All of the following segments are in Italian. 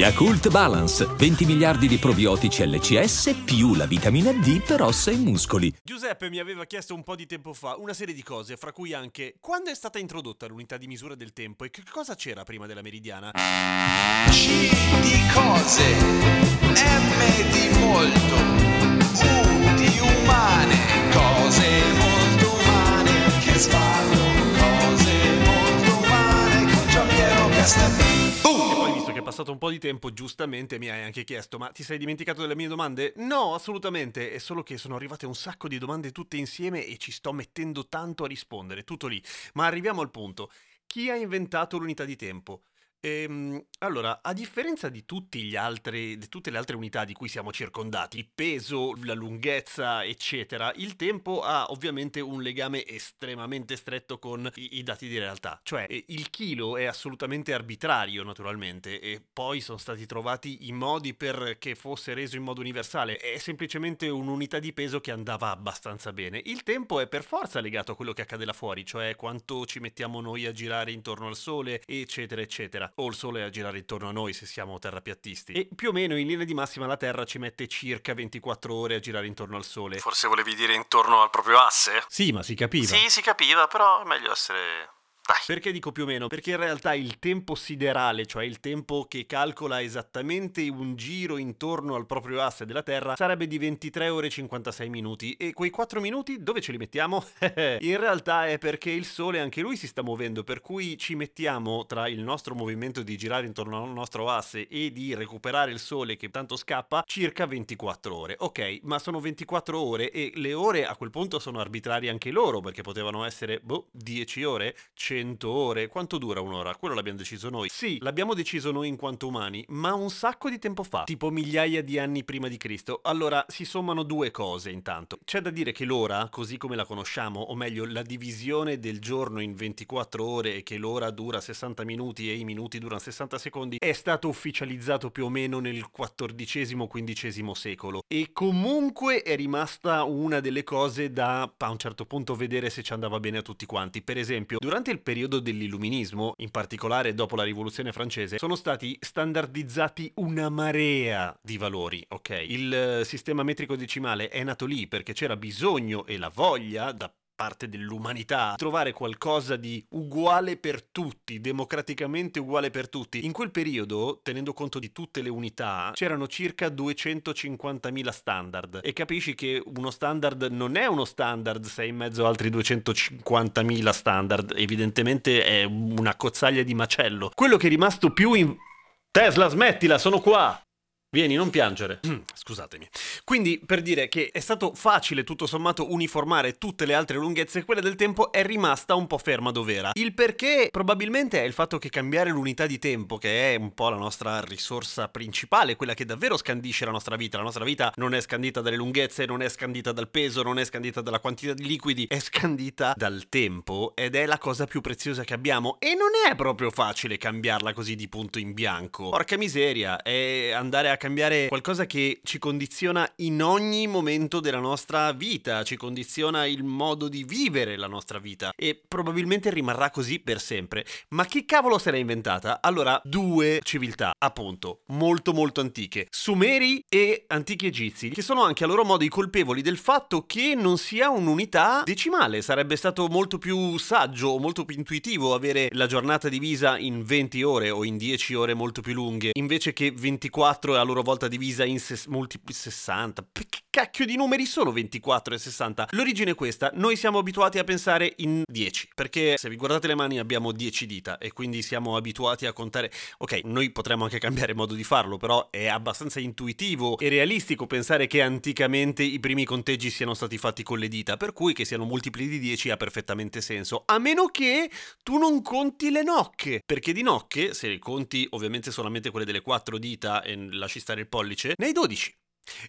Yakult Balance, 20 miliardi di probiotici LCS più la vitamina D per ossa e muscoli. Giuseppe mi aveva chiesto un po' di tempo fa una serie di cose, fra cui anche quando è stata introdotta l'unità di misura del tempo e che cosa c'era prima della meridiana? C di cose, M di molto, U di umane, cose molto umane, che sballo, cose molto umane, con Giampiero Castel. E passato un po' di tempo, giustamente mi hai anche chiesto, ma ti sei dimenticato delle mie domande? No, assolutamente, è solo che sono arrivate un sacco di domande tutte insieme e ci sto mettendo tanto a rispondere, tutto lì. Ma arriviamo al punto. Chi ha inventato l'unità di tempo? Ehm, allora, a differenza di, altri, di tutte le altre unità di cui siamo circondati, il peso, la lunghezza, eccetera, il tempo ha ovviamente un legame estremamente stretto con i, i dati di realtà. Cioè, eh, il chilo è assolutamente arbitrario, naturalmente, e poi sono stati trovati i modi per che fosse reso in modo universale. È semplicemente un'unità di peso che andava abbastanza bene. Il tempo è per forza legato a quello che accade là fuori, cioè quanto ci mettiamo noi a girare intorno al Sole, eccetera, eccetera o il Sole a girare intorno a noi se siamo terrapiattisti. E più o meno in linea di massima la Terra ci mette circa 24 ore a girare intorno al Sole. Forse volevi dire intorno al proprio asse? Sì, ma si capiva. Sì, si capiva, però è meglio essere... Dai. Perché dico più o meno? Perché in realtà il tempo siderale, cioè il tempo che calcola esattamente un giro intorno al proprio asse della Terra, sarebbe di 23 ore e 56 minuti. E quei 4 minuti dove ce li mettiamo? in realtà è perché il Sole anche lui si sta muovendo, per cui ci mettiamo tra il nostro movimento di girare intorno al nostro asse e di recuperare il Sole che tanto scappa circa 24 ore. Ok, ma sono 24 ore e le ore a quel punto sono arbitrarie anche loro, perché potevano essere, boh, 10 ore, 100 ore. Quanto dura un'ora? Quello l'abbiamo deciso noi. Sì, l'abbiamo deciso noi in quanto umani, ma un sacco di tempo fa, tipo migliaia di anni prima di Cristo. Allora, si sommano due cose intanto. C'è da dire che l'ora, così come la conosciamo, o meglio, la divisione del giorno in 24 ore e che l'ora dura 60 minuti e i minuti durano 60 secondi, è stato ufficializzato più o meno nel XIV-XV secolo. E comunque è rimasta una delle cose da a un certo punto vedere se ci andava bene a tutti quanti. Per esempio, durante il periodo dell'illuminismo, in particolare dopo la rivoluzione francese, sono stati standardizzati una marea di valori, ok? Il eh, sistema metrico decimale è nato lì perché c'era bisogno e la voglia da parte dell'umanità, trovare qualcosa di uguale per tutti, democraticamente uguale per tutti. In quel periodo, tenendo conto di tutte le unità, c'erano circa 250.000 standard e capisci che uno standard non è uno standard se è in mezzo a altri 250.000 standard, evidentemente è una cozzaglia di macello. Quello che è rimasto più in... Tesla, smettila, sono qua! Vieni, non piangere. Scusatemi. Quindi, per dire che è stato facile tutto sommato uniformare tutte le altre lunghezze, quella del tempo è rimasta un po' ferma dov'era. Il perché probabilmente è il fatto che cambiare l'unità di tempo, che è un po' la nostra risorsa principale, quella che davvero scandisce la nostra vita. La nostra vita non è scandita dalle lunghezze, non è scandita dal peso, non è scandita dalla quantità di liquidi, è scandita dal tempo ed è la cosa più preziosa che abbiamo. E non è proprio facile cambiarla così di punto in bianco. Porca miseria, è andare a cambiare qualcosa che ci condiziona in ogni momento della nostra vita, ci condiziona il modo di vivere la nostra vita e probabilmente rimarrà così per sempre. Ma chi cavolo se l'ha inventata? Allora, due civiltà, appunto, molto molto antiche, Sumeri e antichi egizi, che sono anche a loro modo i colpevoli del fatto che non sia un'unità decimale. Sarebbe stato molto più saggio molto più intuitivo avere la giornata divisa in 20 ore o in 10 ore molto più lunghe, invece che 24 e loro volta divisa in ses- multipli 60. Che cacchio di numeri sono 24 e 60? L'origine è questa, noi siamo abituati a pensare in 10, perché se vi guardate le mani abbiamo 10 dita e quindi siamo abituati a contare. Ok, noi potremmo anche cambiare modo di farlo, però è abbastanza intuitivo e realistico pensare che anticamente i primi conteggi siano stati fatti con le dita, per cui che siano multipli di 10 ha perfettamente senso, a meno che tu non conti le nocche, perché di nocche, se conti ovviamente solamente quelle delle 4 dita e lasci stare il pollice, ne hai 12.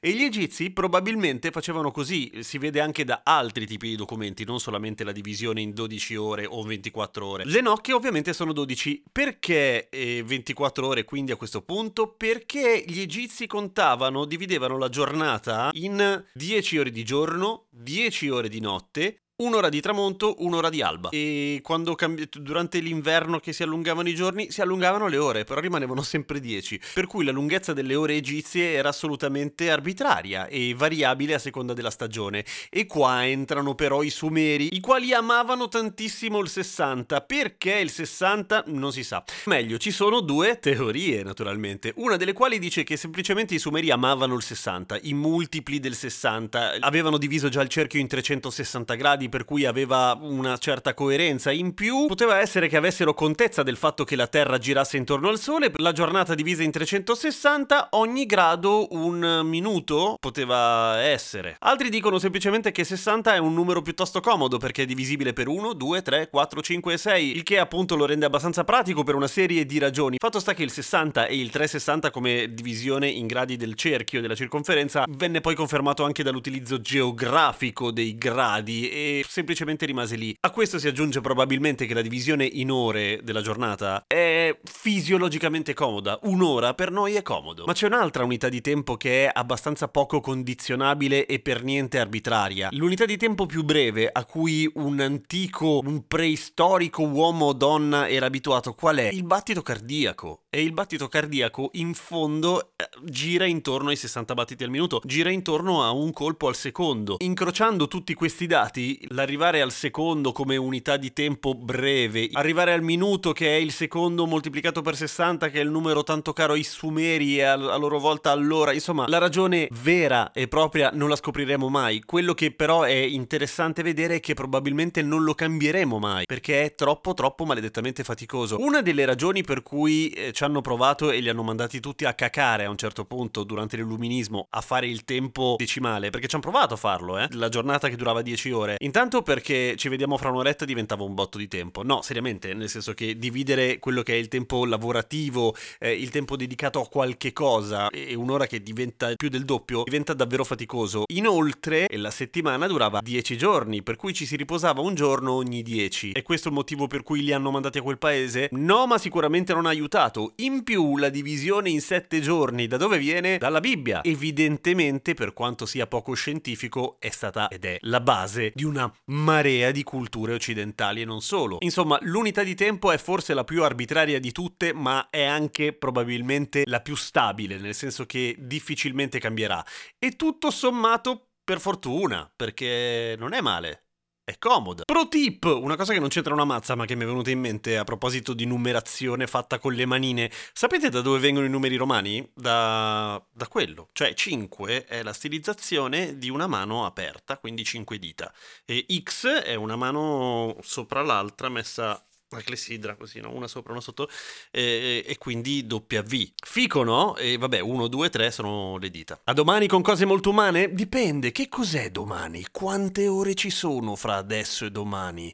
E gli egizi probabilmente facevano così, si vede anche da altri tipi di documenti, non solamente la divisione in 12 ore o 24 ore. Le nocche ovviamente sono 12. Perché eh, 24 ore quindi a questo punto? Perché gli egizi contavano, dividevano la giornata in 10 ore di giorno, 10 ore di notte un'ora di tramonto, un'ora di alba. E quando cambi- durante l'inverno che si allungavano i giorni, si allungavano le ore, però rimanevano sempre 10. Per cui la lunghezza delle ore egizie era assolutamente arbitraria e variabile a seconda della stagione. E qua entrano però i sumeri, i quali amavano tantissimo il 60. Perché il 60 non si sa. Meglio, ci sono due teorie, naturalmente. Una delle quali dice che semplicemente i sumeri amavano il 60, i multipli del 60. Avevano diviso già il cerchio in 360 gradi per cui aveva una certa coerenza. In più, poteva essere che avessero contezza del fatto che la Terra girasse intorno al Sole, la giornata divisa in 360, ogni grado un minuto poteva essere. Altri dicono semplicemente che 60 è un numero piuttosto comodo perché è divisibile per 1, 2, 3, 4, 5 e 6, il che appunto lo rende abbastanza pratico per una serie di ragioni. Fatto sta che il 60 e il 360 come divisione in gradi del cerchio della circonferenza venne poi confermato anche dall'utilizzo geografico dei gradi e semplicemente rimase lì. A questo si aggiunge probabilmente che la divisione in ore della giornata è fisiologicamente comoda. Un'ora per noi è comodo. Ma c'è un'altra unità di tempo che è abbastanza poco condizionabile e per niente arbitraria. L'unità di tempo più breve a cui un antico, un preistorico uomo o donna era abituato qual è? Il battito cardiaco. E il battito cardiaco in fondo eh, gira intorno ai 60 battiti al minuto, gira intorno a un colpo al secondo. Incrociando tutti questi dati, l'arrivare al secondo come unità di tempo breve, arrivare al minuto che è il secondo moltiplicato per 60 che è il numero tanto caro ai sumeri e a, a loro volta all'ora, insomma la ragione vera e propria non la scopriremo mai, quello che però è interessante vedere è che probabilmente non lo cambieremo mai perché è troppo troppo maledettamente faticoso. Una delle ragioni per cui eh, ci hanno provato e li hanno mandati tutti a cacare a un certo punto durante l'illuminismo a fare il tempo decimale, perché ci hanno provato a farlo, eh? La giornata che durava 10 ore. Intanto perché ci vediamo fra un'oretta diventava un botto di tempo. No, seriamente, nel senso che dividere quello che è il tempo lavorativo, eh, il tempo dedicato a qualche cosa e un'ora che diventa più del doppio, diventa davvero faticoso. Inoltre, la settimana durava 10 giorni, per cui ci si riposava un giorno ogni 10. E questo è il motivo per cui li hanno mandati a quel paese? No, ma sicuramente non ha aiutato. In più, la divisione in 7 giorni da dove viene? Dalla Bibbia. Evidentemente, per quanto sia poco scientifico, è stata ed è la base di una marea di culture occidentali e non solo. Insomma, l'unità di tempo è forse la più arbitraria di tutte, ma è anche probabilmente la più stabile, nel senso che difficilmente cambierà. E tutto sommato, per fortuna, perché non è male è comoda. Pro tip, una cosa che non c'entra una mazza ma che mi è venuta in mente a proposito di numerazione fatta con le manine. Sapete da dove vengono i numeri romani? Da, da quello. Cioè 5 è la stilizzazione di una mano aperta, quindi 5 dita. E X è una mano sopra l'altra messa la clessidra così, no? una sopra, una sotto, e, e quindi W. Fico, no? E vabbè, 1, 2, 3 sono le dita. A domani con cose molto umane? Dipende, che cos'è domani? Quante ore ci sono fra adesso e domani?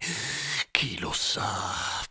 Chi lo sa?